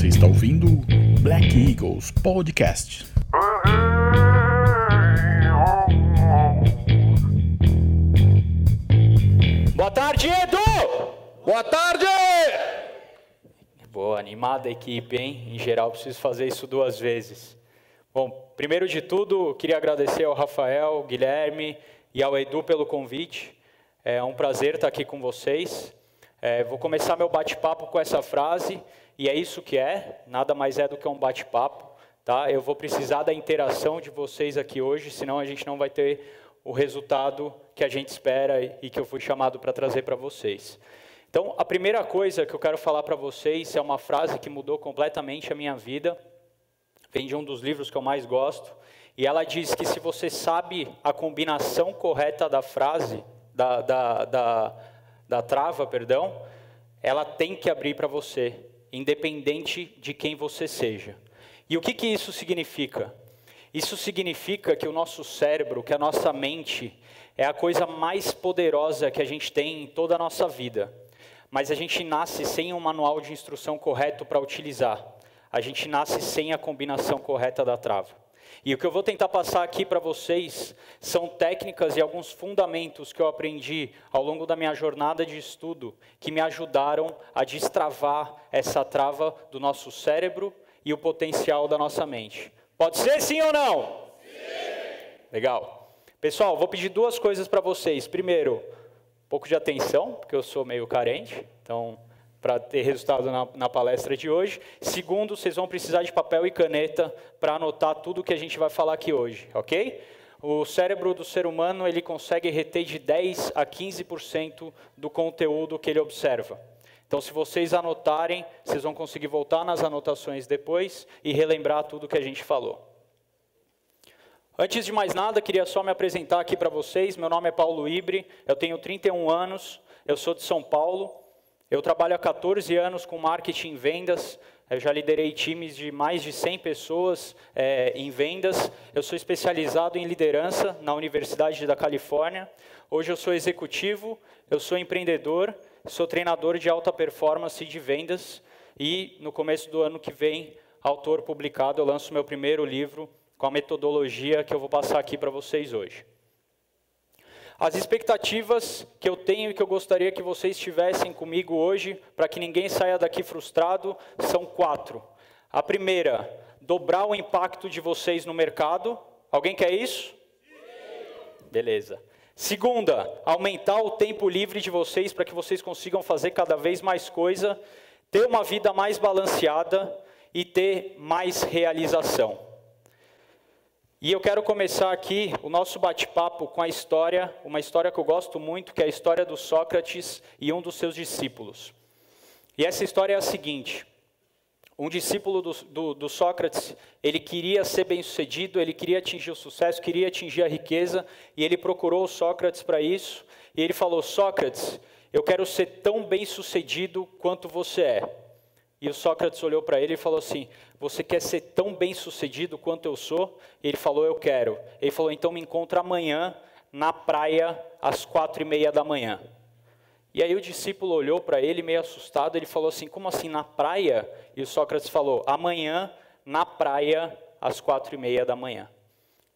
Você está ouvindo Black Eagles Podcast. Boa tarde, Edu! Boa tarde! Boa, animada a equipe, hein? Em geral, preciso fazer isso duas vezes. Bom, primeiro de tudo, queria agradecer ao Rafael, Guilherme e ao Edu pelo convite. É um prazer estar aqui com vocês. É, vou começar meu bate-papo com essa frase, e é isso que é, nada mais é do que um bate-papo. Tá? Eu vou precisar da interação de vocês aqui hoje, senão a gente não vai ter o resultado que a gente espera e que eu fui chamado para trazer para vocês. Então, a primeira coisa que eu quero falar para vocês é uma frase que mudou completamente a minha vida, vem de um dos livros que eu mais gosto, e ela diz que se você sabe a combinação correta da frase, da, da, da, da trava, perdão, ela tem que abrir para você, independente de quem você seja. E o que, que isso significa? Isso significa que o nosso cérebro, que a nossa mente, é a coisa mais poderosa que a gente tem em toda a nossa vida. Mas a gente nasce sem um manual de instrução correto para utilizar. A gente nasce sem a combinação correta da trava. E o que eu vou tentar passar aqui para vocês são técnicas e alguns fundamentos que eu aprendi ao longo da minha jornada de estudo que me ajudaram a destravar essa trava do nosso cérebro e o potencial da nossa mente. Pode ser sim ou não? Sim. Legal. Pessoal, vou pedir duas coisas para vocês. Primeiro, um pouco de atenção, porque eu sou meio carente, então para ter resultado na, na, palestra de hoje. Segundo, vocês vão precisar de papel e caneta para anotar tudo que a gente vai falar aqui hoje, ok? O cérebro do ser humano ele consegue reter de 10 a 15% do conteúdo que ele observa. Então, se vocês anotarem, vocês vão conseguir voltar nas anotações depois e relembrar tudo que a gente falou. Antes de mais nada, queria só me apresentar aqui para vocês. Meu nome é Paulo Ibre, eu tenho 31 anos, eu sou de São Paulo. Eu trabalho há 14 anos com marketing e vendas. Eu já liderei times de mais de 100 pessoas é, em vendas. Eu sou especializado em liderança na Universidade da Califórnia. Hoje eu sou executivo, eu sou empreendedor, sou treinador de alta performance de vendas e no começo do ano que vem, autor publicado, eu lanço meu primeiro livro com a metodologia que eu vou passar aqui para vocês hoje. As expectativas que eu tenho e que eu gostaria que vocês tivessem comigo hoje, para que ninguém saia daqui frustrado, são quatro. A primeira, dobrar o impacto de vocês no mercado. Alguém quer isso? Beleza. Segunda, aumentar o tempo livre de vocês para que vocês consigam fazer cada vez mais coisa, ter uma vida mais balanceada e ter mais realização. E eu quero começar aqui o nosso bate-papo com a história, uma história que eu gosto muito, que é a história do Sócrates e um dos seus discípulos. E essa história é a seguinte: um discípulo do, do, do Sócrates, ele queria ser bem-sucedido, ele queria atingir o sucesso, queria atingir a riqueza, e ele procurou Sócrates para isso, e ele falou: Sócrates, eu quero ser tão bem-sucedido quanto você é. E o Sócrates olhou para ele e falou assim: Você quer ser tão bem sucedido quanto eu sou? E ele falou: Eu quero. Ele falou: Então me encontra amanhã na praia às quatro e meia da manhã. E aí o discípulo olhou para ele meio assustado. Ele falou assim: Como assim na praia? E o Sócrates falou: Amanhã na praia às quatro e meia da manhã.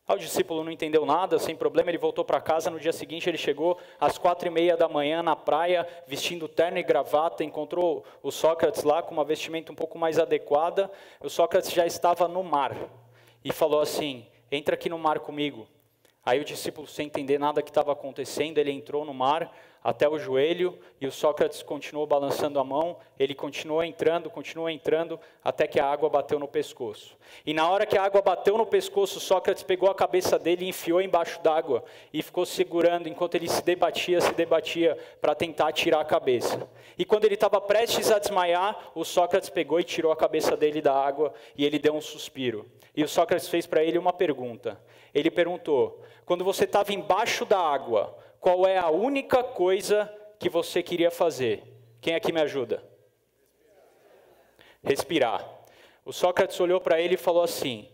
O discípulo não entendeu nada, sem problema, ele voltou para casa. No dia seguinte, ele chegou às quatro e meia da manhã na praia, vestindo terno e gravata. Encontrou o Sócrates lá com uma vestimenta um pouco mais adequada. O Sócrates já estava no mar e falou assim: Entra aqui no mar comigo. Aí o discípulo, sem entender nada que estava acontecendo, ele entrou no mar até o joelho, e o Sócrates continuou balançando a mão, ele continuou entrando, continuou entrando, até que a água bateu no pescoço. E na hora que a água bateu no pescoço, Sócrates pegou a cabeça dele e enfiou embaixo d'água, e ficou segurando enquanto ele se debatia, se debatia, para tentar tirar a cabeça. E quando ele estava prestes a desmaiar, o Sócrates pegou e tirou a cabeça dele da água, e ele deu um suspiro. E o Sócrates fez para ele uma pergunta. Ele perguntou: quando você estava embaixo da água, qual é a única coisa que você queria fazer? Quem aqui me ajuda? Respirar. O Sócrates olhou para ele e falou assim: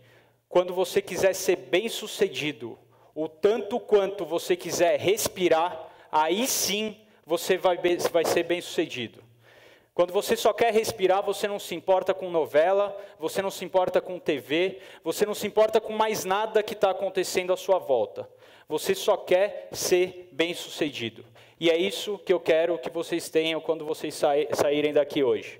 quando você quiser ser bem-sucedido, o tanto quanto você quiser respirar, aí sim você vai, vai ser bem-sucedido. Quando você só quer respirar, você não se importa com novela, você não se importa com TV, você não se importa com mais nada que está acontecendo à sua volta. Você só quer ser bem-sucedido. E é isso que eu quero que vocês tenham quando vocês saírem daqui hoje.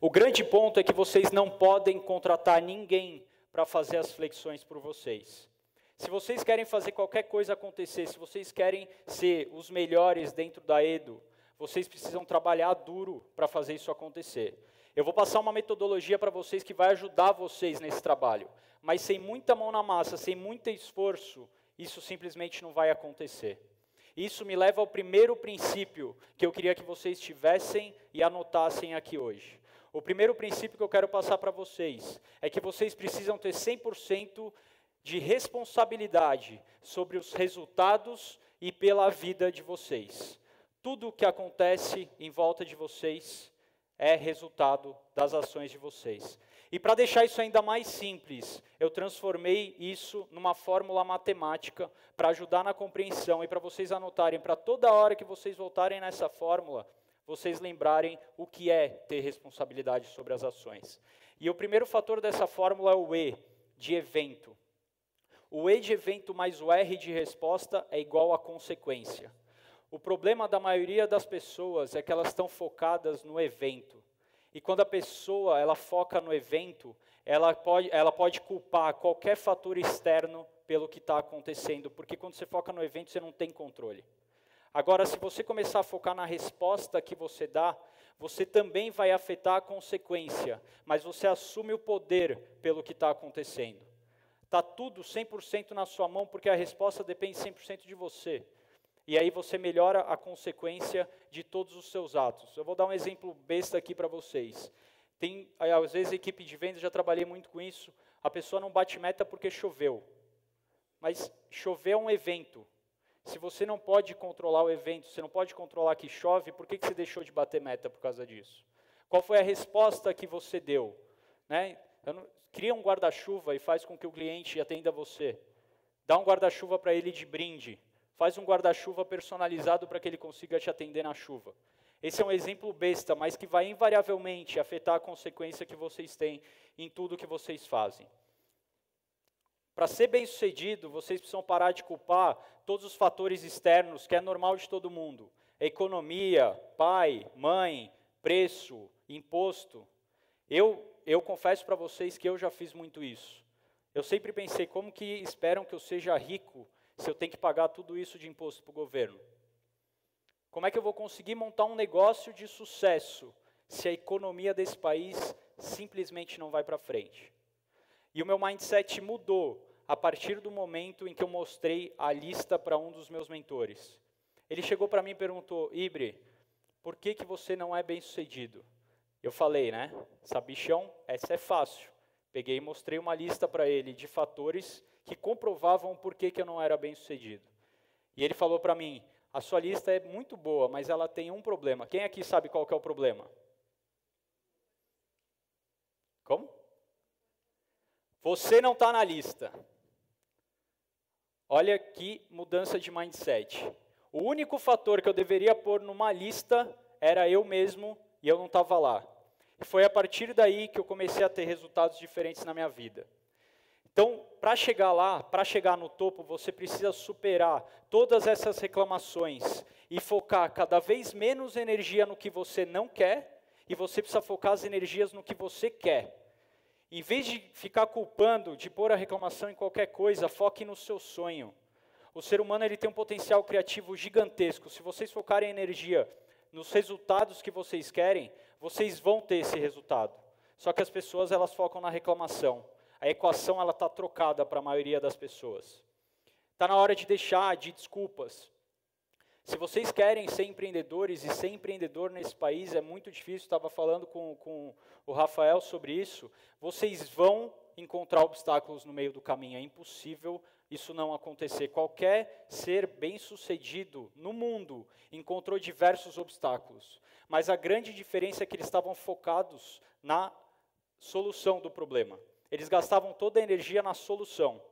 O grande ponto é que vocês não podem contratar ninguém para fazer as flexões por vocês. Se vocês querem fazer qualquer coisa acontecer, se vocês querem ser os melhores dentro da Edo, vocês precisam trabalhar duro para fazer isso acontecer. Eu vou passar uma metodologia para vocês que vai ajudar vocês nesse trabalho, mas sem muita mão na massa, sem muito esforço, isso simplesmente não vai acontecer. Isso me leva ao primeiro princípio que eu queria que vocês tivessem e anotassem aqui hoje. O primeiro princípio que eu quero passar para vocês é que vocês precisam ter 100% de responsabilidade sobre os resultados e pela vida de vocês. Tudo o que acontece em volta de vocês é resultado das ações de vocês. E para deixar isso ainda mais simples, eu transformei isso numa fórmula matemática para ajudar na compreensão e para vocês anotarem, para toda hora que vocês voltarem nessa fórmula, vocês lembrarem o que é ter responsabilidade sobre as ações. E o primeiro fator dessa fórmula é o E, de evento. O E de evento mais o R de resposta é igual a consequência. O problema da maioria das pessoas é que elas estão focadas no evento. E quando a pessoa ela foca no evento, ela pode, ela pode culpar qualquer fator externo pelo que está acontecendo, porque quando você foca no evento, você não tem controle. Agora, se você começar a focar na resposta que você dá, você também vai afetar a consequência, mas você assume o poder pelo que está acontecendo. Está tudo 100% na sua mão, porque a resposta depende 100% de você. E aí você melhora a consequência de todos os seus atos. Eu vou dar um exemplo besta aqui para vocês. Tem, às vezes, equipe de vendas, já trabalhei muito com isso, a pessoa não bate meta porque choveu. Mas chover é um evento. Se você não pode controlar o evento, você não pode controlar que chove, por que, que você deixou de bater meta por causa disso? Qual foi a resposta que você deu? Né? Não, cria um guarda-chuva e faz com que o cliente atenda você. Dá um guarda-chuva para ele de brinde. Faz um guarda-chuva personalizado para que ele consiga te atender na chuva. Esse é um exemplo besta, mas que vai invariavelmente afetar a consequência que vocês têm em tudo que vocês fazem. Para ser bem-sucedido, vocês precisam parar de culpar todos os fatores externos, que é normal de todo mundo. Economia, pai, mãe, preço, imposto. Eu, eu confesso para vocês que eu já fiz muito isso. Eu sempre pensei, como que esperam que eu seja rico se eu tenho que pagar tudo isso de imposto para o governo? Como é que eu vou conseguir montar um negócio de sucesso se a economia desse país simplesmente não vai para frente? E o meu mindset mudou a partir do momento em que eu mostrei a lista para um dos meus mentores. Ele chegou para mim e perguntou: Ibre, por que, que você não é bem sucedido? Eu falei, né? Sabichão, essa é fácil. Peguei e mostrei uma lista para ele de fatores que comprovavam por que, que eu não era bem sucedido. E ele falou para mim: a sua lista é muito boa, mas ela tem um problema. Quem aqui sabe qual é o problema? Como? Você não está na lista. Olha que mudança de mindset. O único fator que eu deveria pôr numa lista era eu mesmo e eu não estava lá. Foi a partir daí que eu comecei a ter resultados diferentes na minha vida. Então, para chegar lá, para chegar no topo, você precisa superar todas essas reclamações e focar cada vez menos energia no que você não quer e você precisa focar as energias no que você quer. Em vez de ficar culpando, de pôr a reclamação em qualquer coisa, foque no seu sonho. O ser humano ele tem um potencial criativo gigantesco. Se vocês focarem energia nos resultados que vocês querem, vocês vão ter esse resultado. Só que as pessoas elas focam na reclamação a equação ela está trocada para a maioria das pessoas. Está na hora de deixar de desculpas. Se vocês querem ser empreendedores, e ser empreendedor nesse país é muito difícil, estava falando com, com o Rafael sobre isso, vocês vão encontrar obstáculos no meio do caminho, é impossível isso não acontecer. Qualquer ser bem-sucedido no mundo encontrou diversos obstáculos, mas a grande diferença é que eles estavam focados na solução do problema. Eles gastavam toda a energia na solução.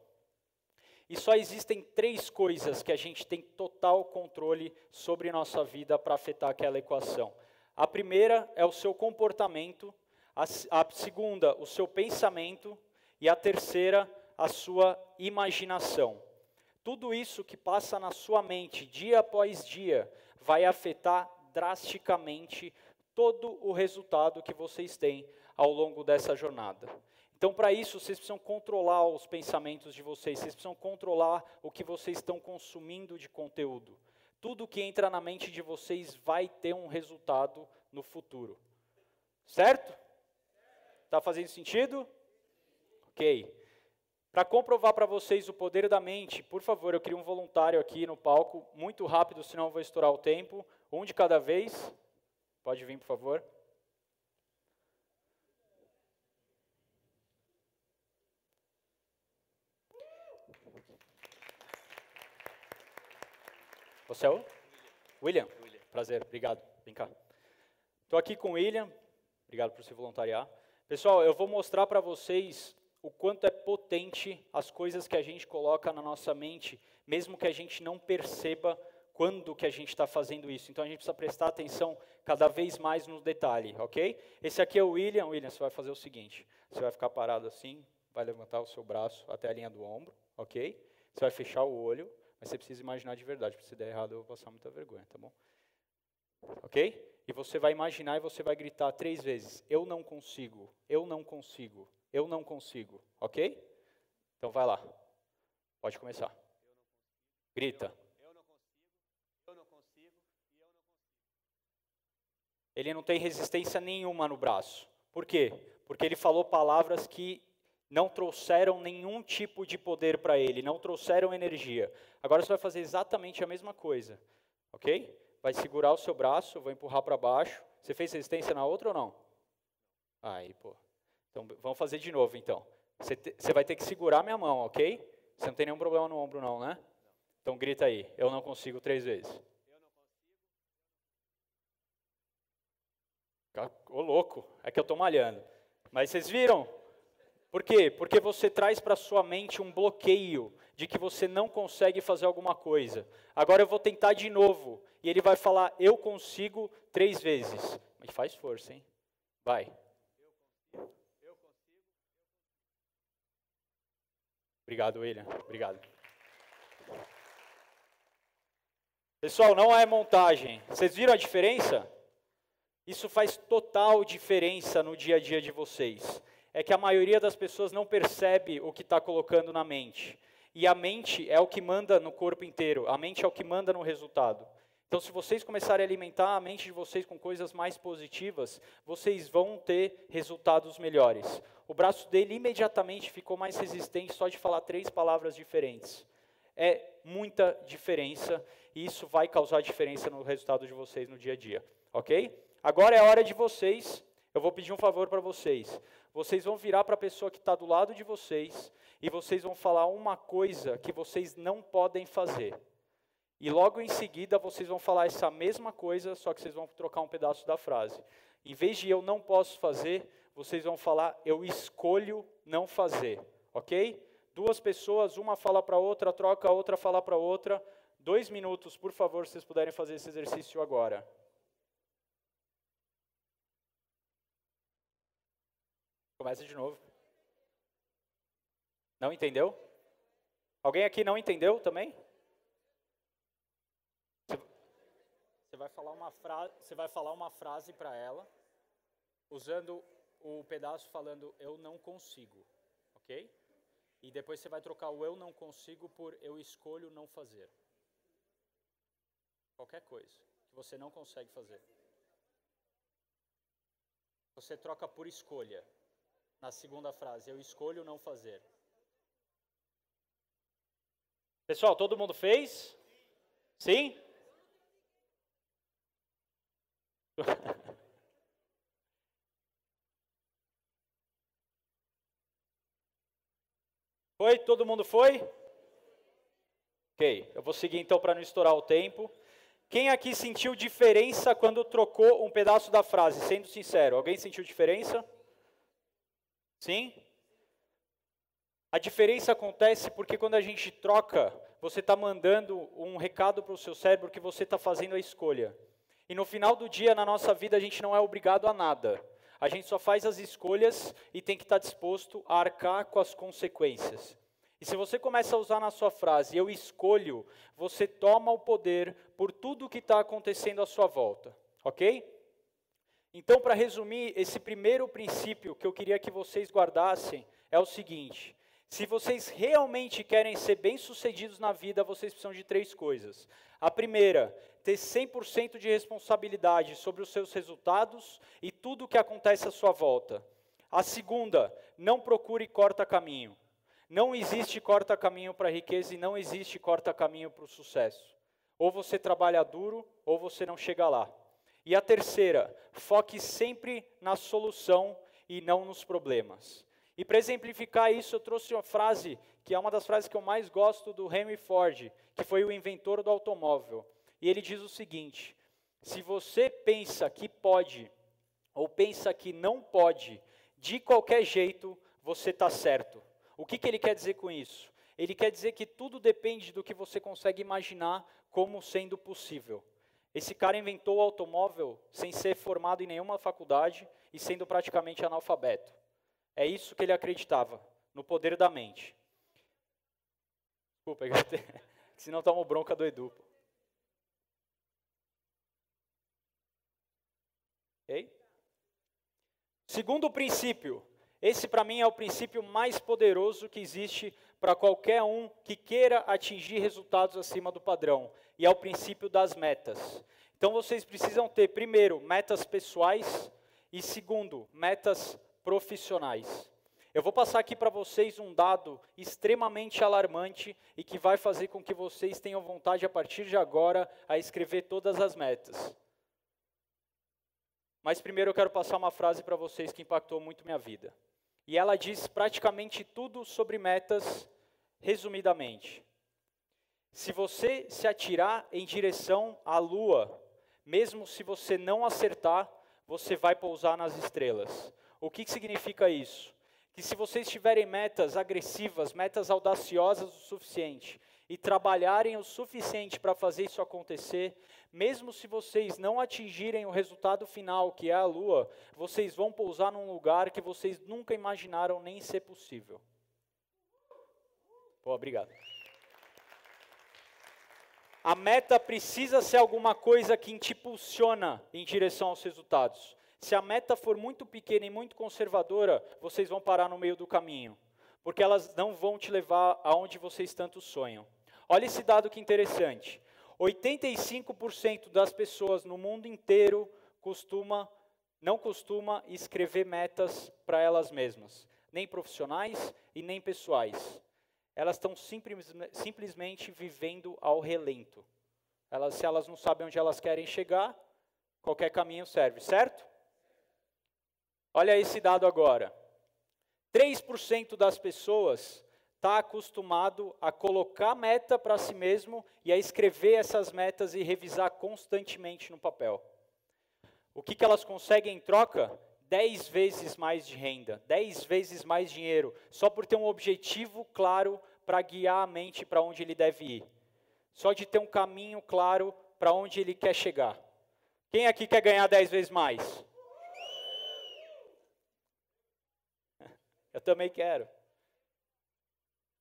E só existem três coisas que a gente tem total controle sobre nossa vida para afetar aquela equação. A primeira é o seu comportamento, a, a segunda, o seu pensamento, e a terceira, a sua imaginação. Tudo isso que passa na sua mente dia após dia vai afetar drasticamente todo o resultado que vocês têm ao longo dessa jornada. Então, para isso, vocês precisam controlar os pensamentos de vocês, vocês precisam controlar o que vocês estão consumindo de conteúdo. Tudo que entra na mente de vocês vai ter um resultado no futuro. Certo? Está fazendo sentido? Ok. Para comprovar para vocês o poder da mente, por favor, eu queria um voluntário aqui no palco, muito rápido, senão eu vou estourar o tempo. Um de cada vez. Pode vir, por favor. Você é o? William? William. Prazer, obrigado. Vem cá. Estou aqui com o William. Obrigado por se voluntariar. Pessoal, eu vou mostrar para vocês o quanto é potente as coisas que a gente coloca na nossa mente, mesmo que a gente não perceba quando que a gente está fazendo isso. Então a gente precisa prestar atenção cada vez mais no detalhe, ok? Esse aqui é o William. William, você vai fazer o seguinte: você vai ficar parado assim, vai levantar o seu braço até a linha do ombro, ok? Você vai fechar o olho, mas você precisa imaginar de verdade, porque se der errado eu vou passar muita vergonha, tá bom? Ok? E você vai imaginar e você vai gritar três vezes: Eu não consigo, eu não consigo, eu não consigo, ok? Então vai lá. Pode começar. Grita. Ele não tem resistência nenhuma no braço. Por quê? Porque ele falou palavras que não trouxeram nenhum tipo de poder para ele, não trouxeram energia. Agora você vai fazer exatamente a mesma coisa, ok? Vai segurar o seu braço, vou empurrar para baixo. Você fez resistência na outra ou não? Aí, pô. Então, vamos fazer de novo, então. Você, te, você vai ter que segurar minha mão, ok? Você não tem nenhum problema no ombro, não, né? Então, grita aí. Eu não consigo três vezes. Ô, louco. É que eu estou malhando. Mas vocês viram? Por quê? Porque você traz para sua mente um bloqueio de que você não consegue fazer alguma coisa. Agora eu vou tentar de novo. E ele vai falar, eu consigo três vezes. Mas faz força, hein? Vai. Obrigado, William. Obrigado. Pessoal, não é montagem. Vocês viram a diferença? Isso faz total diferença no dia a dia de vocês. É que a maioria das pessoas não percebe o que está colocando na mente. E a mente é o que manda no corpo inteiro. A mente é o que manda no resultado. Então, se vocês começarem a alimentar a mente de vocês com coisas mais positivas, vocês vão ter resultados melhores. O braço dele imediatamente ficou mais resistente só de falar três palavras diferentes. É muita diferença e isso vai causar diferença no resultado de vocês no dia a dia, ok? Agora é a hora de vocês. Eu vou pedir um favor para vocês. Vocês vão virar para a pessoa que está do lado de vocês e vocês vão falar uma coisa que vocês não podem fazer. E logo em seguida vocês vão falar essa mesma coisa, só que vocês vão trocar um pedaço da frase. Em vez de eu não posso fazer, vocês vão falar eu escolho não fazer, ok? Duas pessoas, uma fala para outra, troca, a outra fala para outra. Dois minutos, por favor, se vocês puderem fazer esse exercício agora. Começa de novo. Não entendeu? Alguém aqui não entendeu também? vai falar uma frase, você vai falar uma frase para ela, usando o pedaço falando eu não consigo, ok? E depois você vai trocar o eu não consigo por eu escolho não fazer. Qualquer coisa que você não consegue fazer. Você troca por escolha. Na segunda frase, eu escolho não fazer. Pessoal, todo mundo fez? Sim? Foi? Todo mundo foi? Ok, eu vou seguir então para não estourar o tempo. Quem aqui sentiu diferença quando trocou um pedaço da frase? Sendo sincero, alguém sentiu diferença? Sim? A diferença acontece porque quando a gente troca, você está mandando um recado para o seu cérebro que você está fazendo a escolha. E no final do dia, na nossa vida, a gente não é obrigado a nada. A gente só faz as escolhas e tem que estar disposto a arcar com as consequências. E se você começa a usar na sua frase, eu escolho, você toma o poder por tudo o que está acontecendo à sua volta. Ok? Então, para resumir, esse primeiro princípio que eu queria que vocês guardassem é o seguinte: se vocês realmente querem ser bem-sucedidos na vida, vocês precisam de três coisas. A primeira, ter 100% de responsabilidade sobre os seus resultados e tudo o que acontece à sua volta. A segunda, não procure corta-caminho. Não existe corta-caminho para a riqueza e não existe corta-caminho para o sucesso. Ou você trabalha duro, ou você não chega lá. E a terceira, foque sempre na solução e não nos problemas. E para exemplificar isso, eu trouxe uma frase que é uma das frases que eu mais gosto do Henry Ford, que foi o inventor do automóvel. E ele diz o seguinte: se você pensa que pode ou pensa que não pode, de qualquer jeito, você está certo. O que, que ele quer dizer com isso? Ele quer dizer que tudo depende do que você consegue imaginar como sendo possível. Esse cara inventou o automóvel sem ser formado em nenhuma faculdade e sendo praticamente analfabeto. É isso que ele acreditava, no poder da mente. Desculpa, senão tomo bronca do Edu. Segundo princípio, esse, para mim, é o princípio mais poderoso que existe para qualquer um que queira atingir resultados acima do padrão, e é o princípio das metas. Então, vocês precisam ter, primeiro, metas pessoais, e segundo, metas profissionais. Eu vou passar aqui para vocês um dado extremamente alarmante e que vai fazer com que vocês tenham vontade, a partir de agora, a escrever todas as metas. Mas primeiro eu quero passar uma frase para vocês que impactou muito minha vida. E ela diz praticamente tudo sobre metas, resumidamente. Se você se atirar em direção à lua, mesmo se você não acertar, você vai pousar nas estrelas. O que, significa isso? Que se vocês tiverem metas agressivas, metas audaciosas o suficiente, e trabalharem o suficiente para fazer isso acontecer, mesmo se vocês não atingirem o resultado final, que é a lua, vocês vão pousar num lugar que vocês nunca imaginaram nem ser possível. Pô, obrigado. A meta precisa ser alguma coisa que te impulsiona em direção aos resultados. Se a meta for muito pequena e muito conservadora, vocês vão parar no meio do caminho, porque elas não vão te levar aonde vocês tanto sonham. Olha esse dado que interessante. 85% das pessoas no mundo inteiro costuma, não costuma escrever metas para elas mesmas, nem profissionais e nem pessoais. Elas estão simples, simplesmente vivendo ao relento. Elas, se elas não sabem onde elas querem chegar, qualquer caminho serve, certo? Olha esse dado agora. 3% das pessoas está acostumado a colocar meta para si mesmo e a escrever essas metas e revisar constantemente no papel. O que, que elas conseguem em troca? Dez vezes mais de renda, dez vezes mais dinheiro, só por ter um objetivo claro para guiar a mente para onde ele deve ir. Só de ter um caminho claro para onde ele quer chegar. Quem aqui quer ganhar dez vezes mais? Eu também quero.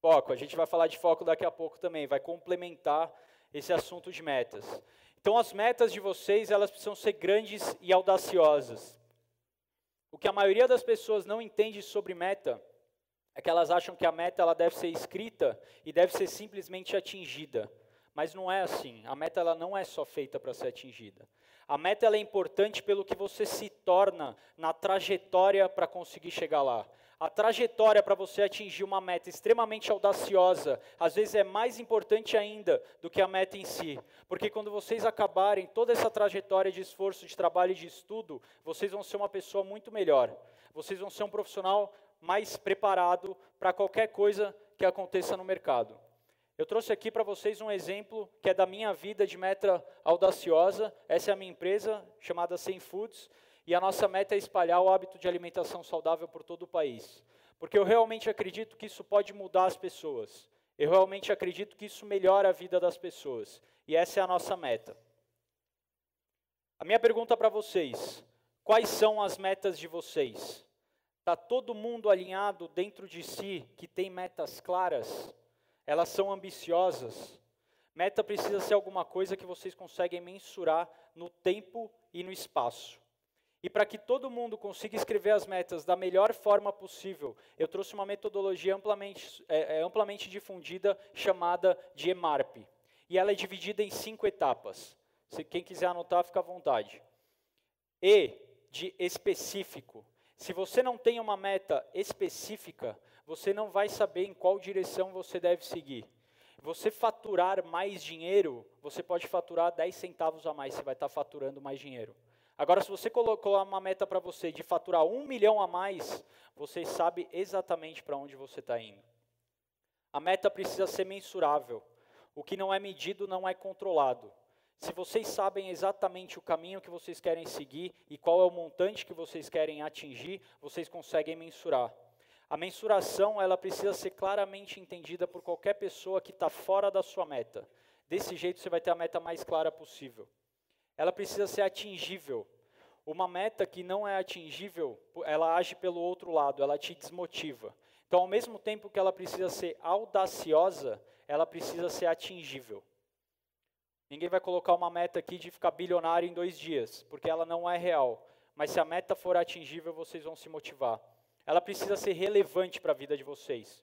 Foco, a gente vai falar de foco daqui a pouco também, vai complementar esse assunto de metas. Então as metas de vocês, elas precisam ser grandes e audaciosas. O que a maioria das pessoas não entende sobre meta é que elas acham que a meta ela deve ser escrita e deve ser simplesmente atingida. Mas não é assim. A meta ela não é só feita para ser atingida. A meta ela é importante pelo que você se torna na trajetória para conseguir chegar lá. A trajetória para você atingir uma meta extremamente audaciosa, às vezes é mais importante ainda do que a meta em si. Porque quando vocês acabarem toda essa trajetória de esforço, de trabalho e de estudo, vocês vão ser uma pessoa muito melhor. Vocês vão ser um profissional mais preparado para qualquer coisa que aconteça no mercado. Eu trouxe aqui para vocês um exemplo que é da minha vida de meta audaciosa. Essa é a minha empresa, chamada Sem Foods. E a nossa meta é espalhar o hábito de alimentação saudável por todo o país. Porque eu realmente acredito que isso pode mudar as pessoas. Eu realmente acredito que isso melhora a vida das pessoas. E essa é a nossa meta. A minha pergunta para vocês: quais são as metas de vocês? Está todo mundo alinhado dentro de si que tem metas claras? Elas são ambiciosas? Meta precisa ser alguma coisa que vocês conseguem mensurar no tempo e no espaço. E para que todo mundo consiga escrever as metas da melhor forma possível, eu trouxe uma metodologia amplamente, é, é, amplamente difundida chamada de EMARP. E ela é dividida em cinco etapas. Se quem quiser anotar, fica à vontade. E de específico. Se você não tem uma meta específica, você não vai saber em qual direção você deve seguir. Você faturar mais dinheiro, você pode faturar 10 centavos a mais, você vai estar faturando mais dinheiro. Agora, se você colocou uma meta para você de faturar um milhão a mais, você sabe exatamente para onde você está indo. A meta precisa ser mensurável. O que não é medido não é controlado. Se vocês sabem exatamente o caminho que vocês querem seguir e qual é o montante que vocês querem atingir, vocês conseguem mensurar. A mensuração ela precisa ser claramente entendida por qualquer pessoa que está fora da sua meta. Desse jeito você vai ter a meta mais clara possível ela precisa ser atingível. Uma meta que não é atingível, ela age pelo outro lado, ela te desmotiva. Então, ao mesmo tempo que ela precisa ser audaciosa, ela precisa ser atingível. Ninguém vai colocar uma meta aqui de ficar bilionário em dois dias, porque ela não é real. Mas se a meta for atingível, vocês vão se motivar. Ela precisa ser relevante para a vida de vocês.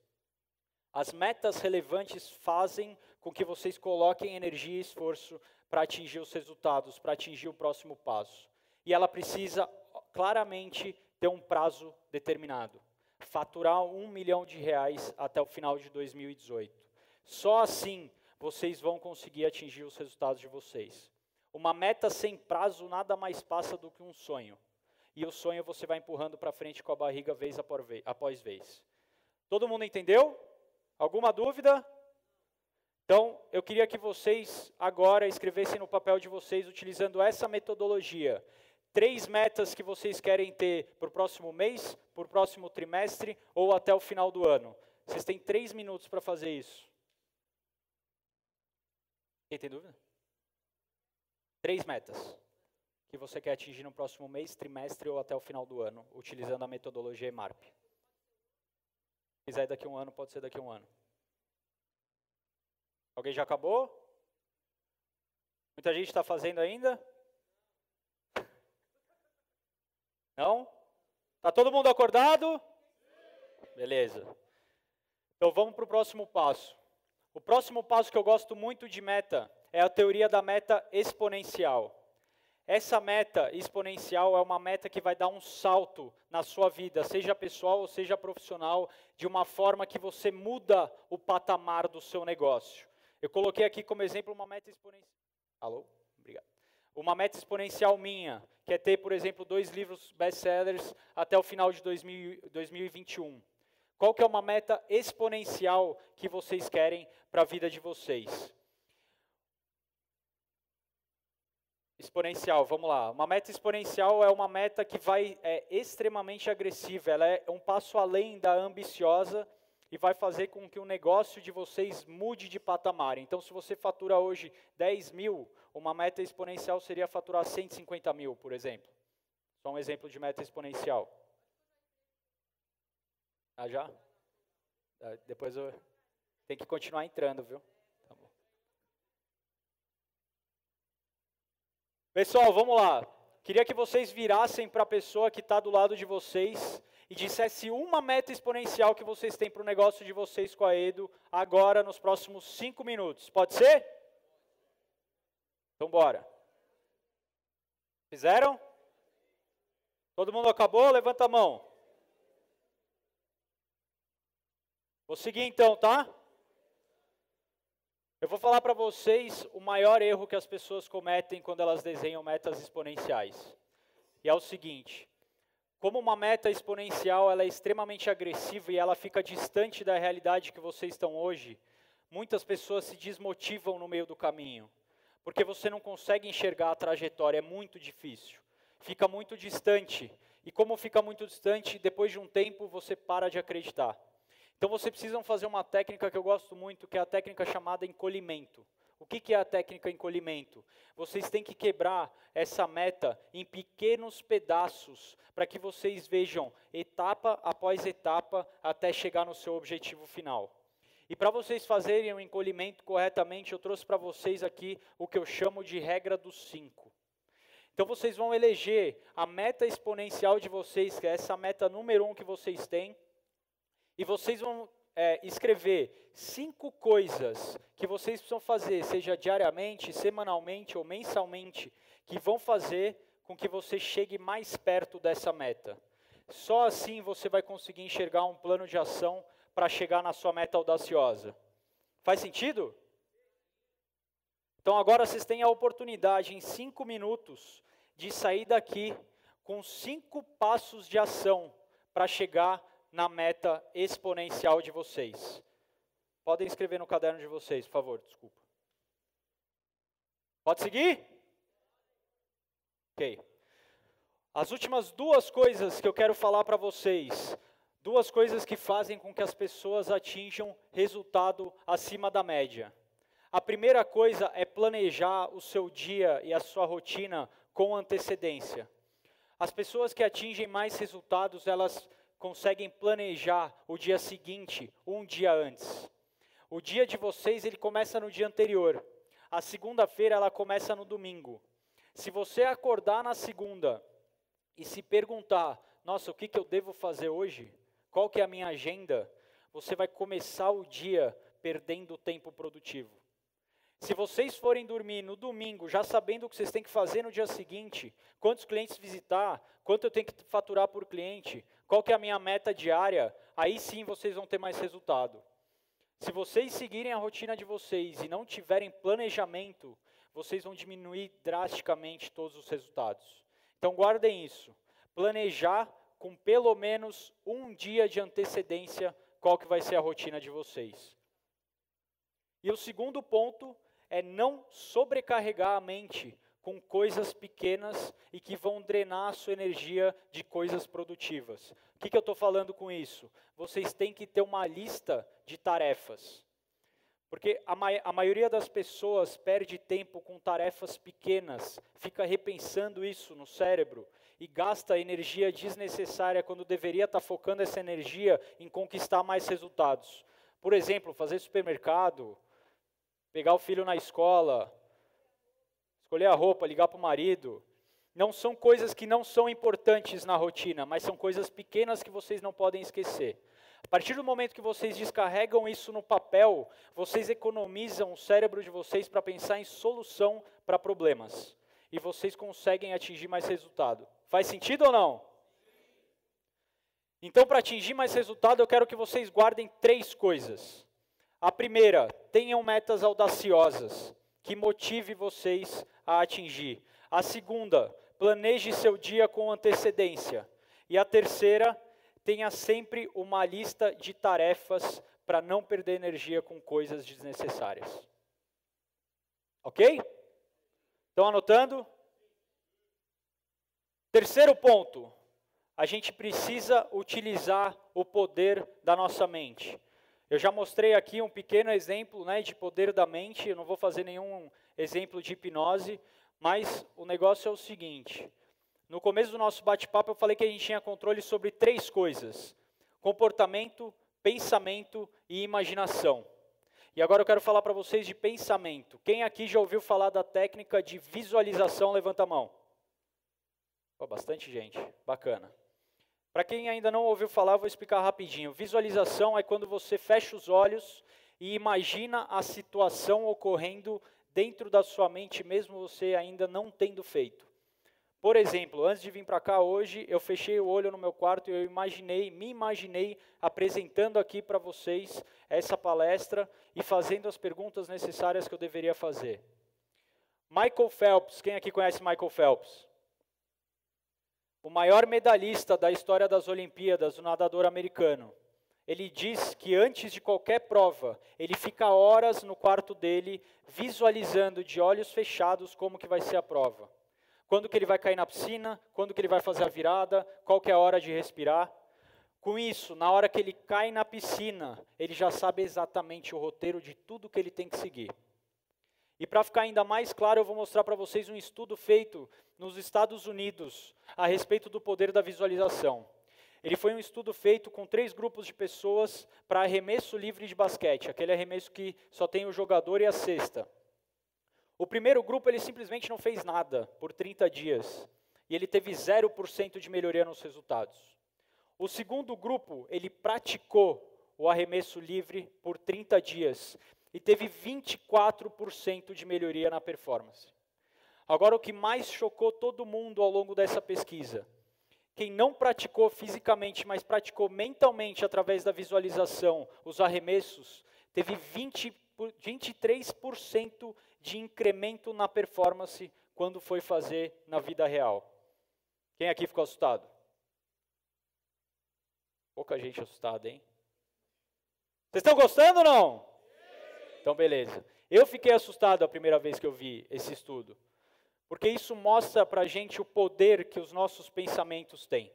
As metas relevantes fazem com que vocês coloquem energia e esforço para atingir os resultados, para atingir o próximo passo. E ela precisa claramente ter um prazo determinado. Faturar um milhão de reais até o final de 2018. Só assim vocês vão conseguir atingir os resultados de vocês. Uma meta sem prazo nada mais passa do que um sonho. E o sonho você vai empurrando para frente com a barriga vez após vez. Todo mundo entendeu? Alguma dúvida? Então, eu queria que vocês agora escrevessem no papel de vocês, utilizando essa metodologia, três metas que vocês querem ter para o próximo mês, para o próximo trimestre ou até o final do ano. Vocês têm três minutos para fazer isso. Quem tem dúvida? Três metas que você quer atingir no próximo mês, trimestre ou até o final do ano, utilizando a metodologia EMARP. Se quiser daqui a um ano, pode ser daqui a um ano. Alguém já acabou? Muita gente está fazendo ainda? Não? Está todo mundo acordado? Beleza. Então vamos para o próximo passo. O próximo passo que eu gosto muito de meta é a teoria da meta exponencial. Essa meta exponencial é uma meta que vai dar um salto na sua vida, seja pessoal ou seja profissional, de uma forma que você muda o patamar do seu negócio. Eu coloquei aqui como exemplo uma meta exponencial. Alô? Obrigado. Uma meta exponencial minha, que é ter, por exemplo, dois livros best-sellers até o final de 2000, 2021. Qual que é uma meta exponencial que vocês querem para a vida de vocês? Exponencial, vamos lá. Uma meta exponencial é uma meta que vai é extremamente agressiva. Ela é um passo além da ambiciosa e vai fazer com que o negócio de vocês mude de patamar. Então, se você fatura hoje 10 mil, uma meta exponencial seria faturar 150 mil, por exemplo. Só um exemplo de meta exponencial. Ah, já? Ah, depois eu tenho que continuar entrando, viu? Tá Pessoal, vamos lá. Queria que vocês virassem para a pessoa que está do lado de vocês e dissesse uma meta exponencial que vocês têm para o negócio de vocês com a Edo agora nos próximos cinco minutos. Pode ser? Então bora. Fizeram? Todo mundo acabou? Levanta a mão. Vou seguir então, tá? Eu vou falar para vocês o maior erro que as pessoas cometem quando elas desenham metas exponenciais. E é o seguinte: como uma meta exponencial ela é extremamente agressiva e ela fica distante da realidade que vocês estão hoje, muitas pessoas se desmotivam no meio do caminho, porque você não consegue enxergar a trajetória, é muito difícil, fica muito distante. E como fica muito distante, depois de um tempo você para de acreditar. Então vocês precisam fazer uma técnica que eu gosto muito, que é a técnica chamada encolhimento. O que, é a técnica encolhimento? Vocês têm que quebrar essa meta em pequenos pedaços para que vocês vejam etapa após etapa até chegar no seu objetivo final. E para vocês fazerem o encolhimento corretamente, eu trouxe para vocês aqui o que eu chamo de regra dos cinco. Então vocês vão eleger a meta exponencial de vocês, que é essa meta número um que vocês têm, e vocês vão é, escrever cinco coisas que vocês precisam fazer, seja diariamente, semanalmente ou mensalmente, que vão fazer com que você chegue mais perto dessa meta. Só assim você vai conseguir enxergar um plano de ação para chegar na sua meta audaciosa. Faz sentido? Então agora vocês têm a oportunidade em cinco minutos de sair daqui com cinco passos de ação para chegar na meta exponencial de vocês. Podem escrever no caderno de vocês, por favor, desculpa. Pode seguir? Ok. As últimas duas coisas que eu quero falar para vocês, duas coisas que fazem com que as pessoas atinjam resultado acima da média. A primeira coisa é planejar o seu dia e a sua rotina com antecedência. As pessoas que atingem mais resultados, elas conseguem planejar o dia seguinte, um dia antes. O dia de vocês, ele começa no dia anterior. A segunda-feira, ela começa no domingo. Se você acordar na segunda e se perguntar, nossa, o que, que eu devo fazer hoje? Qual que é a minha agenda? Você vai começar o dia perdendo tempo produtivo. Se vocês forem dormir no domingo, já sabendo o que vocês têm que fazer no dia seguinte, quantos clientes visitar, quanto eu tenho que faturar por cliente, qual que é a minha meta diária, aí sim vocês vão ter mais resultado. Se vocês seguirem a rotina de vocês e não tiverem planejamento, vocês vão diminuir drasticamente todos os resultados. Então guardem isso. Planejar com pelo menos um dia de antecedência qual que vai ser a rotina de vocês. E o segundo ponto é não sobrecarregar a mente com coisas pequenas e que vão drenar a sua energia de coisas produtivas. O que, que eu estou falando com isso? Vocês têm que ter uma lista de tarefas. Porque a, ma a, maioria das pessoas perde tempo com tarefas pequenas, fica repensando isso no cérebro e gasta energia desnecessária quando deveria estar tá focando essa energia em conquistar mais resultados. Por exemplo, fazer supermercado, pegar o filho na escola, escolher a roupa, ligar para o marido. Não são coisas que não são importantes na rotina, mas são coisas pequenas que vocês não podem esquecer. A partir do momento que vocês descarregam isso no papel, vocês economizam o cérebro de vocês para pensar em solução para problemas. E vocês conseguem atingir mais resultado. Faz sentido ou não? Então, para atingir mais resultado, eu quero que vocês guardem três coisas. A primeira, tenham metas audaciosas que motive vocês a atingir. A segunda, planeje seu dia com antecedência. E a terceira, tenha sempre uma lista de tarefas para não perder energia com coisas desnecessárias. Ok? Estão anotando? Terceiro ponto, a gente precisa utilizar o poder da nossa mente. Eu já mostrei aqui um pequeno exemplo né, de poder da mente, eu não vou fazer nenhum exemplo de hipnose, mas o negócio é o seguinte: no começo do nosso bate-papo eu falei que a gente tinha controle sobre três coisas: comportamento, pensamento e imaginação. E agora eu quero falar para vocês de pensamento. Quem aqui já ouviu falar da técnica de visualização? Levanta a mão. Oh, bastante gente, bacana. Para quem ainda não ouviu falar, vou explicar rapidinho. Visualização é quando você fecha os olhos e imagina a situação ocorrendo dentro da sua mente, mesmo você ainda não tendo feito. Por exemplo, antes de vir para cá hoje, eu fechei o olho no meu quarto e eu imaginei, me imaginei apresentando aqui para vocês essa palestra e fazendo as perguntas necessárias que eu deveria fazer. Michael Phelps, quem aqui conhece Michael Phelps? O maior medalhista da história das Olimpíadas, o nadador americano. Ele diz que antes de qualquer prova, ele fica horas no quarto dele visualizando de olhos fechados como que vai ser a prova. Quando que ele vai cair na piscina, quando que ele vai fazer a virada, qual que é a hora de respirar. Com isso, na hora que ele cai na piscina, ele já sabe exatamente o roteiro de tudo que ele tem que seguir. E para ficar ainda mais claro, eu vou mostrar para vocês um estudo feito nos Estados Unidos a respeito do poder da visualização. Ele foi um estudo feito com três grupos de pessoas para arremesso livre de basquete, aquele arremesso que só tem o jogador e a cesta. O primeiro grupo ele simplesmente não fez nada por 30 dias e ele teve 0% de melhoria nos resultados. O segundo grupo, ele praticou o arremesso livre por 30 dias e teve 24% de melhoria na performance. Agora, o que mais chocou todo mundo ao longo dessa pesquisa, quem não praticou fisicamente, mas praticou mentalmente através da visualização os arremessos, teve 20, 23% de incremento na performance quando foi fazer na vida real. Quem aqui ficou assustado? Pouca gente assustada, hein? Vocês estão gostando ou não? Então, beleza. Eu fiquei assustado a primeira vez que eu vi esse estudo, porque isso mostra para a gente o poder que os nossos pensamentos têm.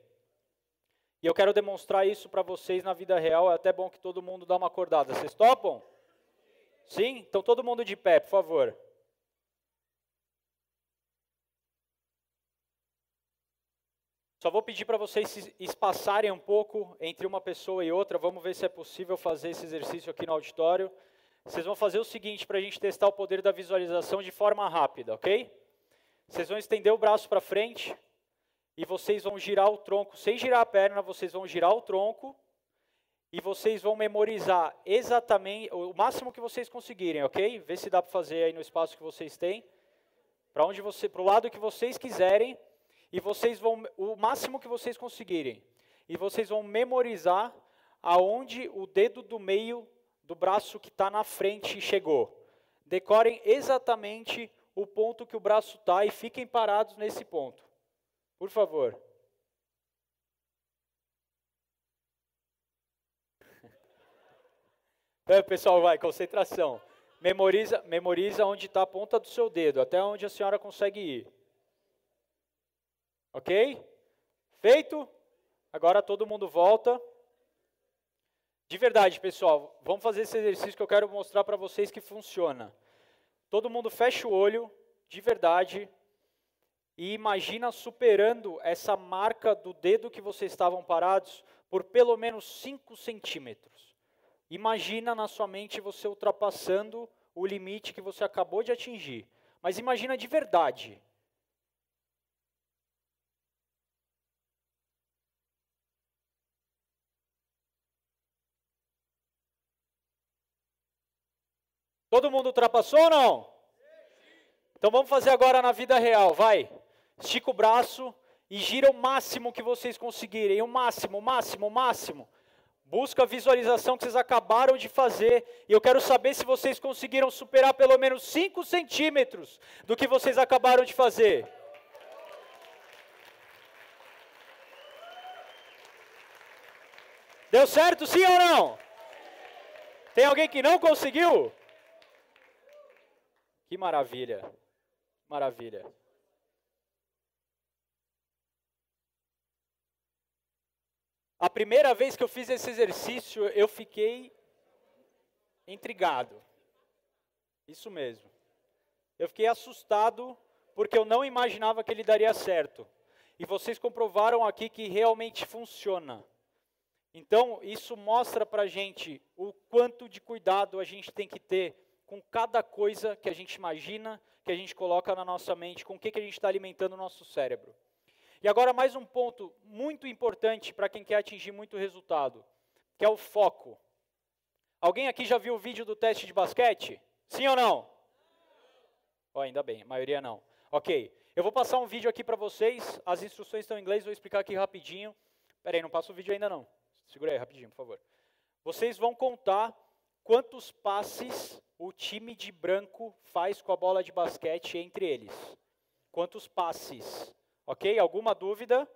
E eu quero demonstrar isso para vocês na vida real. É até bom que todo mundo dá uma acordada. Vocês topam? Sim? Então, todo mundo de pé, por favor. Só vou pedir para vocês se espaçarem um pouco entre uma pessoa e outra. Vamos ver se é possível fazer esse exercício aqui no auditório. Vocês vão fazer o seguinte para a gente testar o poder da visualização de forma rápida, ok? Vocês vão estender o braço para frente e vocês vão girar o tronco. Sem girar a perna, vocês vão girar o tronco e vocês vão memorizar exatamente o máximo que vocês conseguirem, ok? Vê se dá para fazer aí no espaço que vocês têm. Para onde você, para o lado que vocês quiserem e vocês vão, o máximo que vocês conseguirem, e vocês vão memorizar aonde o dedo do meio do braço que está na frente chegou. Decorem exatamente o ponto que o braço está e fiquem parados nesse ponto. Por favor. É, pessoal, vai, concentração. Memoriza, memoriza onde está a ponta do seu dedo, até onde a senhora consegue ir. Ok? Feito? Agora todo mundo volta. De verdade, pessoal, vamos fazer esse exercício que eu quero mostrar para vocês que funciona. Todo mundo fecha o olho, de verdade, e imagina superando essa marca do dedo que vocês estavam parados por pelo menos 5 centímetros. Imagina na sua mente você ultrapassando o limite que você acabou de atingir. Mas imagina de verdade. Todo mundo ultrapassou ou não? Então vamos fazer agora na vida real, vai. Estica o braço e gira o máximo que vocês conseguirem, o máximo, o máximo, o máximo. Busca a visualização que vocês acabaram de fazer. E eu quero saber se vocês conseguiram superar pelo menos 5 centímetros do que vocês acabaram de fazer. Deu certo, sim ou não? Tem alguém que não conseguiu? Que maravilha. Maravilha. A primeira vez que eu fiz esse exercício, eu fiquei intrigado. Isso mesmo. Eu fiquei assustado porque eu não imaginava que ele daria certo. E vocês comprovaram aqui que realmente funciona. Então, isso mostra para a gente o quanto de cuidado a gente tem que ter com cada coisa que a gente imagina, que a gente coloca na nossa mente, com o que, que a gente está alimentando o nosso cérebro. E agora mais um ponto muito importante para quem quer atingir muito resultado, que é o foco. Alguém aqui já viu o vídeo do teste de basquete? Sim ou não? Oh, ainda bem, a maioria não. Ok, eu vou passar um vídeo aqui para vocês, as instruções estão em inglês, vou explicar aqui rapidinho. Peraí, não passa o vídeo ainda não. Segura aí rapidinho, por favor. Vocês vão contar quantos passes o time de branco faz com a bola de basquete entre eles. Quantos passes? Ok? Alguma dúvida?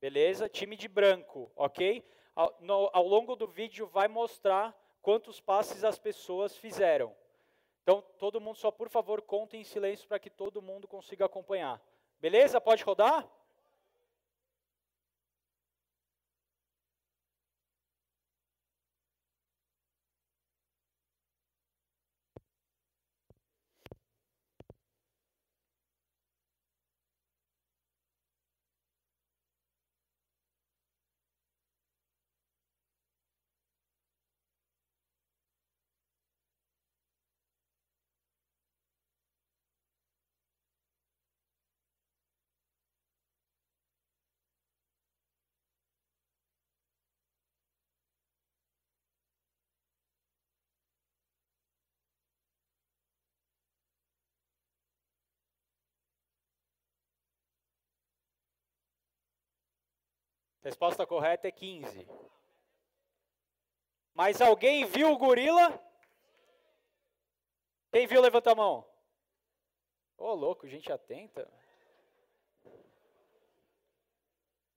Beleza? Time de branco, ok? Ao, no, ao longo do vídeo vai mostrar quantos passes as pessoas fizeram. Então, todo mundo só, por favor, conta em silêncio para que todo mundo consiga acompanhar. Beleza? Pode rodar? Resposta correta é 15. Mas alguém viu o gorila? Quem viu, levanta a mão. Ô, oh, louco, gente atenta.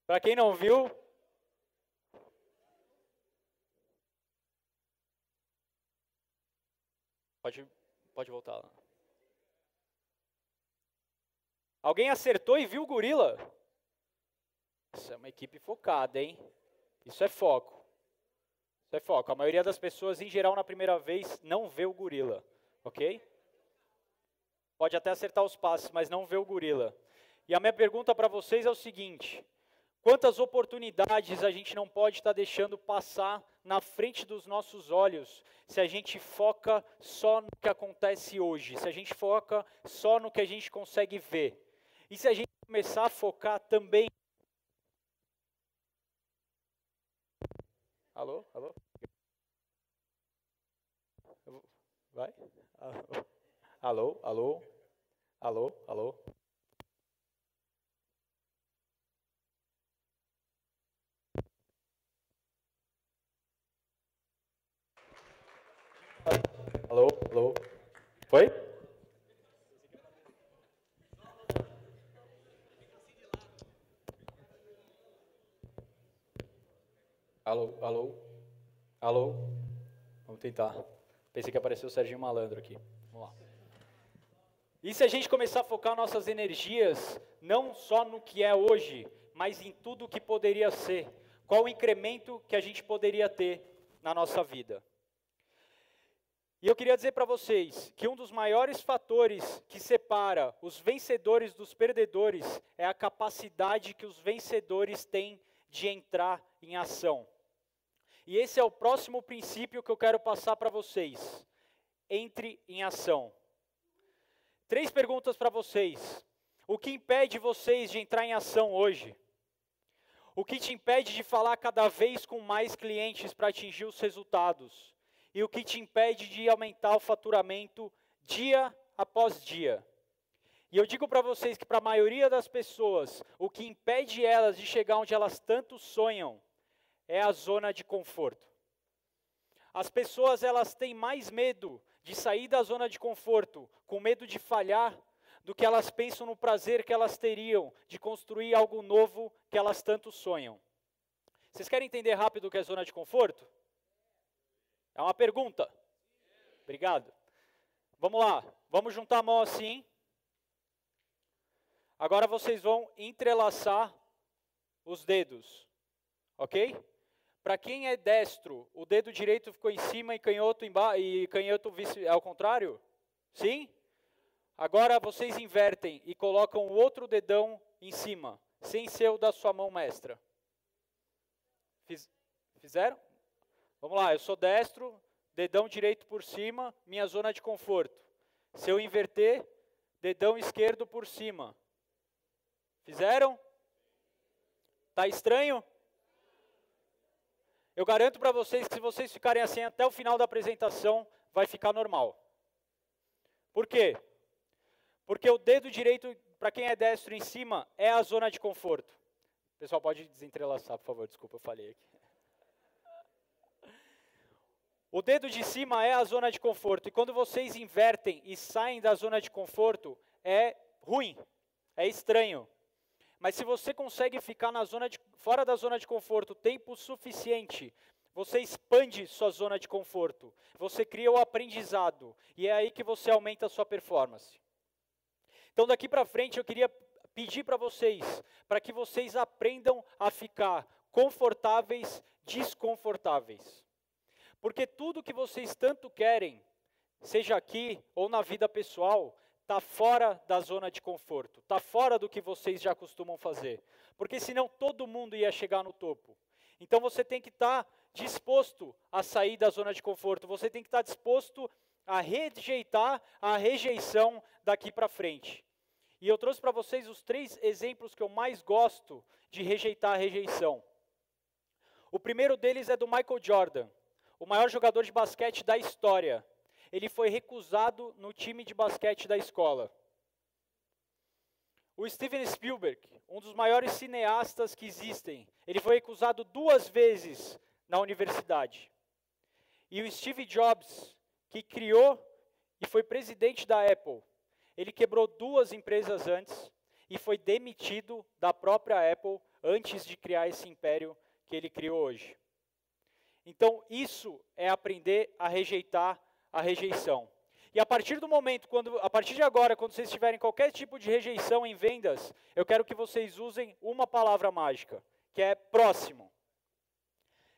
Para quem não viu, pode, pode voltar lá. Alguém acertou e viu o gorila? Isso é uma equipe focada, hein? Isso é foco. Isso é foco. A maioria das pessoas, em geral, na primeira vez, não vê o gorila, ok? Pode até acertar os passos, mas não vê o gorila. E a minha pergunta para vocês é o seguinte: quantas oportunidades a gente não pode estar tá deixando passar na frente dos nossos olhos se a gente foca só no que acontece hoje, se a gente foca só no que a gente consegue ver? E se a gente começar a focar também. Alô? Alô? Vai? Alô? Alô? Alô? Alô? Alô? Alô? Foi? Alô, alô, alô. Vamos tentar. Pensei que apareceu o Serginho Malandro aqui. Vamos lá. E se a gente começar a focar nossas energias não só no que é hoje, mas em tudo o que poderia ser? Qual o incremento que a gente poderia ter na nossa vida? E eu queria dizer para vocês que um dos maiores fatores que separa os vencedores dos perdedores é a capacidade que os vencedores têm de entrar em ação. E esse é o próximo princípio que eu quero passar para vocês. Entre em ação. Três perguntas para vocês. O que impede vocês de entrar em ação hoje? O que te impede de falar cada vez com mais clientes para atingir os resultados? E o que te impede de aumentar o faturamento dia após dia? E eu digo para vocês que para a maioria das pessoas, o que impede elas de chegar onde elas tanto sonham é a zona de conforto. As pessoas elas têm mais medo de sair da zona de conforto, com medo de falhar, do que elas pensam no prazer que elas teriam de construir algo novo que elas tanto sonham. Vocês querem entender rápido o que é zona de conforto? É uma pergunta. Obrigado. Vamos lá, vamos juntar a mão assim. Agora vocês vão entrelaçar os dedos, ok? Para quem é destro, o dedo direito ficou em cima e canhoto embaixo e canhoto vice ao contrário? Sim? Agora vocês invertem e colocam o outro dedão em cima, sem ser o da sua mão mestra. Fiz, fizeram? Vamos lá, eu sou destro, dedão direito por cima, minha zona de conforto. Se eu inverter, dedão esquerdo por cima. Fizeram? Tá estranho? Eu garanto para vocês que se vocês ficarem assim até o final da apresentação, vai ficar normal. Por quê? Porque o dedo direito, para quem é destro em cima, é a zona de conforto. O pessoal pode desentrelaçar, por favor, desculpa, eu falei aqui. O dedo de cima é a zona de conforto. E quando vocês invertem e saem da zona de conforto, é ruim, é estranho. Mas se você consegue ficar na zona de, fora da zona de conforto tempo suficiente, você expande sua zona de conforto. Você cria o aprendizado. E é aí que você aumenta a sua performance. Então, daqui para frente, eu queria pedir para vocês, para que vocês aprendam a ficar confortáveis, desconfortáveis. Porque tudo que vocês tanto querem, seja aqui ou na vida pessoal, está fora da zona de conforto, está fora do que vocês já costumam fazer. Porque senão todo mundo ia chegar no topo. Então você tem que estar tá disposto a sair da zona de conforto, você tem que estar tá disposto a rejeitar a rejeição daqui para frente. E eu trouxe para vocês os três exemplos que eu mais gosto de rejeitar a rejeição. O primeiro deles é do Michael Jordan, o maior jogador de basquete da história ele foi recusado no time de basquete da escola. O Steven Spielberg, um dos maiores cineastas que existem, ele foi acusado duas vezes na universidade. E o Steve Jobs, que criou e foi presidente da Apple, ele quebrou duas empresas antes e foi demitido da própria Apple antes de criar esse império que ele criou hoje. Então, isso é aprender a rejeitar a rejeição. E a partir do momento, quando, a partir de agora, quando vocês tiverem qualquer tipo de rejeição em vendas, eu quero que vocês usem uma palavra mágica, que é próximo.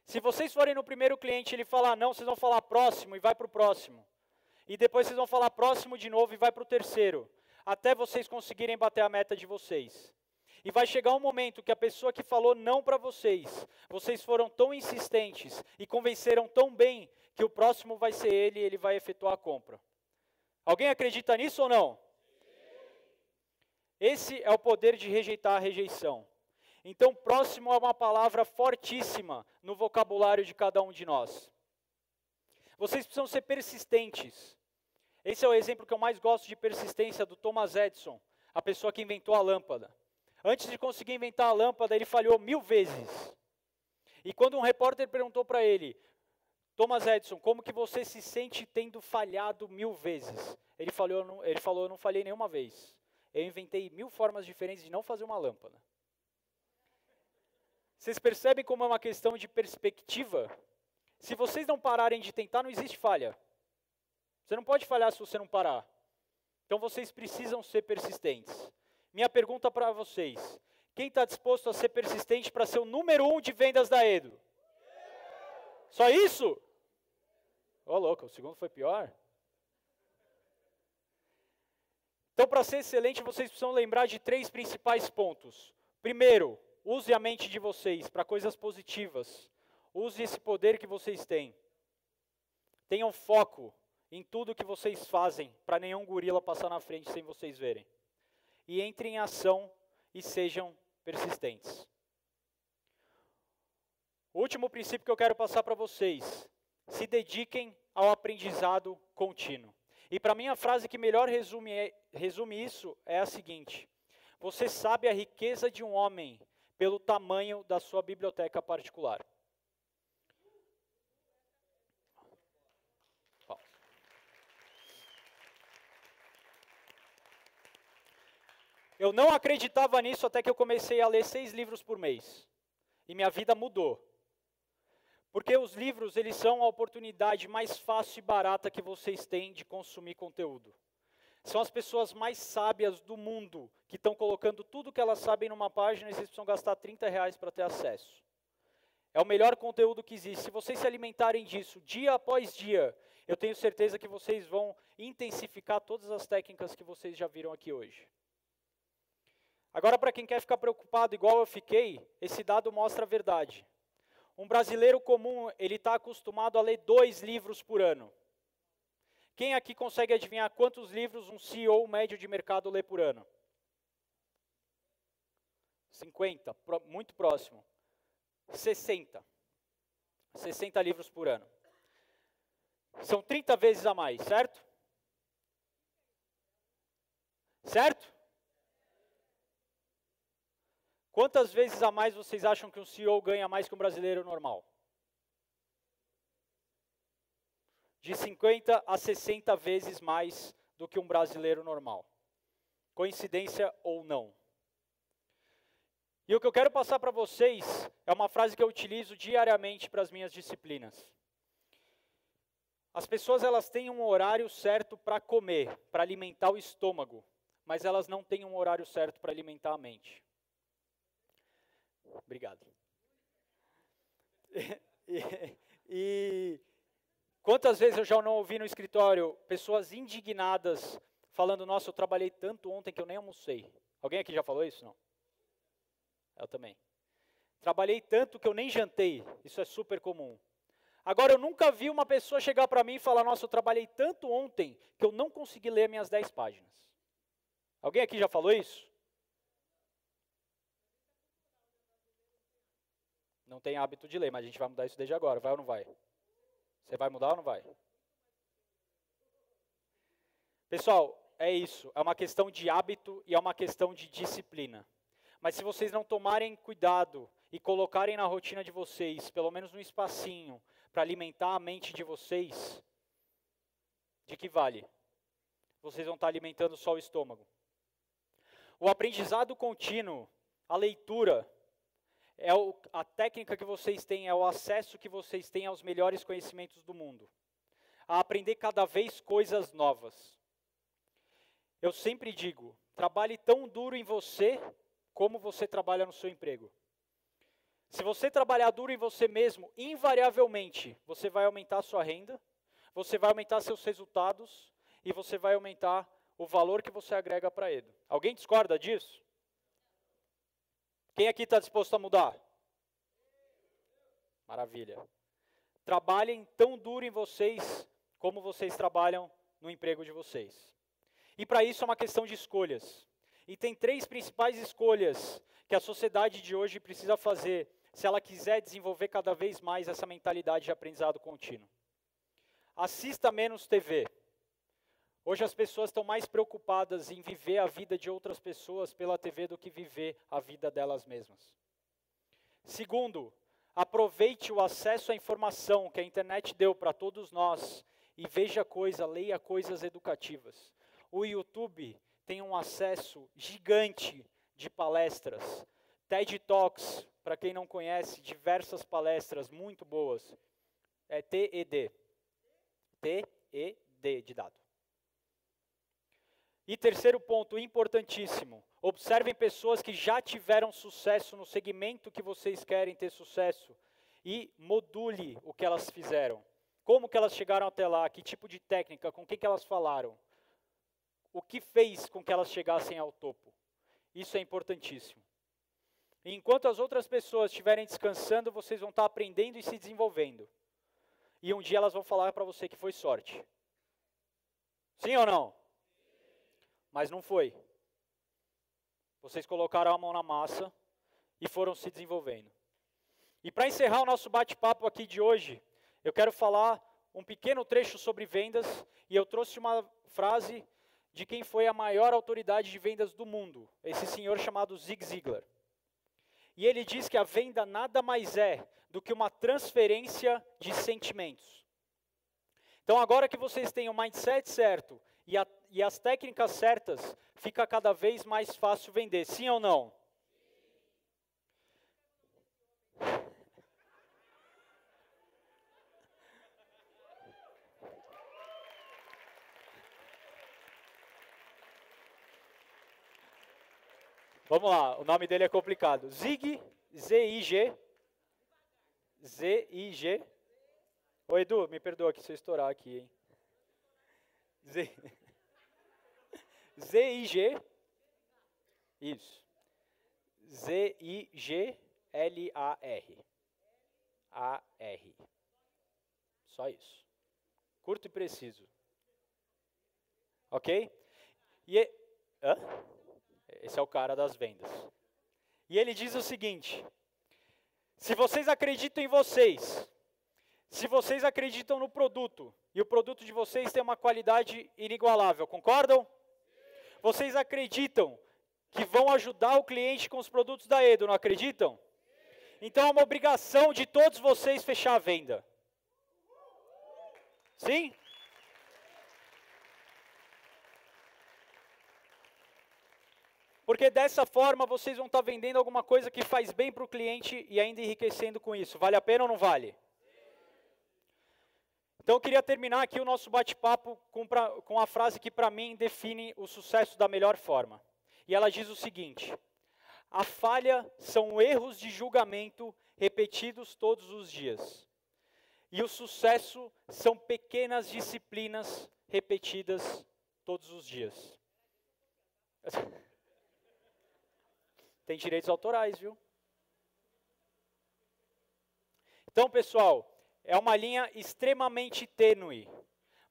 Se vocês forem no primeiro cliente e ele falar não, vocês vão falar próximo e vai para o próximo. E depois vocês vão falar próximo de novo e vai para o terceiro. Até vocês conseguirem bater a meta de vocês. E vai chegar um momento que a pessoa que falou não para vocês, vocês foram tão insistentes e convenceram tão bem que o próximo vai ser ele e ele vai efetuar a compra. Alguém acredita nisso ou não? Esse é o poder de rejeitar a rejeição. Então, próximo é uma palavra fortíssima no vocabulário de cada um de nós. Vocês precisam ser persistentes. Esse é o exemplo que eu mais gosto de persistência do Thomas Edison, a pessoa que inventou a lâmpada. Antes de conseguir inventar a lâmpada, ele falhou mil vezes. E quando um repórter perguntou para ele, Thomas Edison, como que você se sente tendo falhado mil vezes? Ele falou, ele falou, eu não falhei nenhuma vez. Eu inventei mil formas diferentes de não fazer uma lâmpada. Vocês percebem como é uma questão de perspectiva? Se vocês não pararem de tentar, não existe falha. Você não pode falhar se você não parar. Então vocês precisam ser persistentes. Minha pergunta para vocês: quem está disposto a ser persistente para ser o número um de vendas da Edo? Só isso? Ô, oh, louco, o segundo foi pior? Então, para ser excelente, vocês precisam lembrar de três principais pontos. Primeiro, use a mente de vocês para coisas positivas. Use esse poder que vocês têm. Tenham foco em tudo que vocês fazem, para nenhum gorila passar na frente sem vocês verem. E entrem em ação e sejam persistentes. O último princípio que eu quero passar para vocês: se dediquem ao aprendizado contínuo. E para mim a frase que melhor resume, é, resume isso é a seguinte: Você sabe a riqueza de um homem pelo tamanho da sua biblioteca particular. Eu não acreditava nisso até que eu comecei a ler seis livros por mês. E minha vida mudou. Porque os livros, eles são a oportunidade mais fácil e barata que vocês têm de consumir conteúdo. São as pessoas mais sábias do mundo que estão colocando tudo que elas sabem numa página e vocês precisam gastar 30 reais para ter acesso. É o melhor conteúdo que existe. Se vocês se alimentarem disso dia após dia, eu tenho certeza que vocês vão intensificar todas as técnicas que vocês já viram aqui hoje. Agora, para quem quer ficar preocupado igual eu fiquei, esse dado mostra a verdade. Um brasileiro comum, ele está acostumado a ler dois livros por ano. Quem aqui consegue adivinhar quantos livros um CEO médio de mercado lê por ano? 50, muito próximo. 60. 60 livros por ano. São 30 vezes a mais, certo? Certo? Quantas vezes a mais vocês acham que um CEO ganha mais que um brasileiro normal? De 50 a 60 vezes mais do que um brasileiro normal. Coincidência ou não? E o que eu quero passar para vocês é uma frase que eu utilizo diariamente para as minhas disciplinas. As pessoas elas têm um horário certo para comer, para alimentar o estômago, mas elas não têm um horário certo para alimentar a mente. Obrigado. E, e, quantas vezes eu já não ouvi no escritório pessoas indignadas falando: Nossa, eu trabalhei tanto ontem que eu nem almocei. Alguém aqui já falou isso? Não? Eu também. Trabalhei tanto que eu nem jantei. Isso é super comum. Agora, eu nunca vi uma pessoa chegar para mim e falar: Nossa, eu trabalhei tanto ontem que eu não consegui ler minhas 10 páginas. Alguém aqui já falou isso? Não tem hábito de ler, mas a gente vai mudar isso desde agora, vai ou não vai? Você vai mudar ou não vai? Pessoal, é isso, é uma questão de hábito e é uma questão de disciplina. Mas se vocês não tomarem cuidado e colocarem na rotina de vocês, pelo menos um espacinho, para alimentar a mente de vocês, de que vale? Vocês vão estar alimentando só o estômago. O aprendizado contínuo, a leitura, é o, a técnica que vocês têm, é o acesso que vocês têm aos melhores conhecimentos do mundo. A aprender cada vez coisas novas. Eu sempre digo, trabalhe tão duro em você como você trabalha no seu emprego. Se você trabalhar duro em você mesmo, invariavelmente, você vai aumentar sua renda, você vai aumentar seus resultados e você vai aumentar o valor que você agrega para ele. Alguém discorda disso? Quem aqui está disposto a mudar? Maravilha. Trabalhem tão duro em vocês como vocês trabalham no emprego de vocês. E para isso é uma questão de escolhas. E tem três principais escolhas que a sociedade de hoje precisa fazer se ela quiser desenvolver cada vez mais essa mentalidade de aprendizado contínuo. Assista menos TV. Hoje as pessoas estão mais preocupadas em viver a vida de outras pessoas pela TV do que viver a vida delas mesmas. Segundo, aproveite o acesso à informação que a internet deu para todos nós e veja coisa, leia coisas educativas. O YouTube tem um acesso gigante de palestras. TED Talks, para quem não conhece, diversas palestras muito boas. É TED. TED de dado. E terceiro ponto, importantíssimo. Observem pessoas que já tiveram sucesso no segmento que vocês querem ter sucesso e module o que elas fizeram. Como que elas chegaram até lá, que tipo de técnica, com quem que elas falaram. O que fez com que elas chegassem ao topo. Isso é importantíssimo. Enquanto as outras pessoas estiverem descansando, vocês vão estar aprendendo e se desenvolvendo. E um dia elas vão falar para você que foi sorte. Sim ou não? Mas não foi. Vocês colocaram a mão na massa e foram se desenvolvendo. E para encerrar o nosso bate-papo aqui de hoje, eu quero falar um pequeno trecho sobre vendas e eu trouxe uma frase de quem foi a maior autoridade de vendas do mundo, esse senhor chamado Zig Ziglar. E ele diz que a venda nada mais é do que uma transferência de sentimentos. Então, agora que vocês têm o mindset certo e, a, e as técnicas certas, fica cada vez mais fácil vender. Sim ou não? Vamos lá, o nome dele é complicado. Zig, Z-I-G, Z-I-G. Ô Edu, me perdoa que se eu estourar aqui, hein? Z. Z-I-G. Isso. Z-I-G-L-A-R. A-R. Só isso. Curto e preciso. Ok? E. Hã? Esse é o cara das vendas. E ele diz o seguinte: se vocês acreditam em vocês, se vocês acreditam no produto, e o produto de vocês tem uma qualidade inigualável, concordam? Vocês acreditam que vão ajudar o cliente com os produtos da Edo, não acreditam? Então é uma obrigação de todos vocês fechar a venda. Sim? Porque dessa forma vocês vão estar vendendo alguma coisa que faz bem para o cliente e ainda enriquecendo com isso. Vale a pena ou não vale? Então eu queria terminar aqui o nosso bate-papo com, com a frase que para mim define o sucesso da melhor forma. E ela diz o seguinte: A falha são erros de julgamento repetidos todos os dias. E o sucesso são pequenas disciplinas repetidas todos os dias. Tem direitos autorais, viu? Então, pessoal, é uma linha extremamente tênue.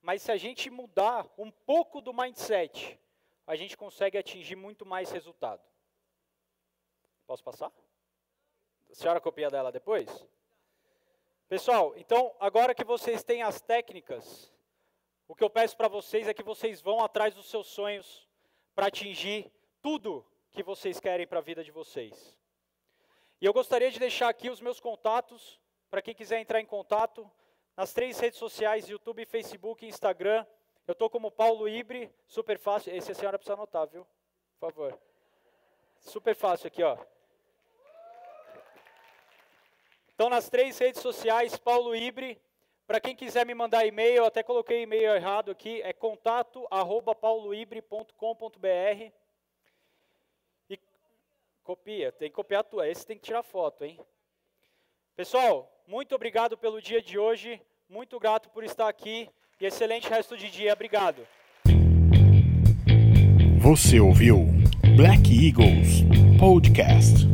Mas se a gente mudar um pouco do mindset, a gente consegue atingir muito mais resultado. Posso passar? A senhora copia dela depois? Pessoal, então agora que vocês têm as técnicas, o que eu peço para vocês é que vocês vão atrás dos seus sonhos para atingir tudo que vocês querem para a vida de vocês. E eu gostaria de deixar aqui os meus contatos, para quem quiser entrar em contato, nas três redes sociais, YouTube, Facebook e Instagram. Eu estou como Paulo Ibre, super fácil. Esse a senhora precisa anotar, viu? Por favor. Super fácil aqui, ó. Então, nas três redes sociais, Paulo Ibre. Para quem quiser me mandar e-mail, eu até coloquei e-mail errado aqui, é contato arroba pauloibre.com.br. E copia, tem que copiar tua, esse tem que tirar foto, hein? Pessoal, muito obrigado pelo dia de hoje, muito grato por estar aqui e excelente resto de dia, obrigado. Você ouviu Black Eagles Podcast.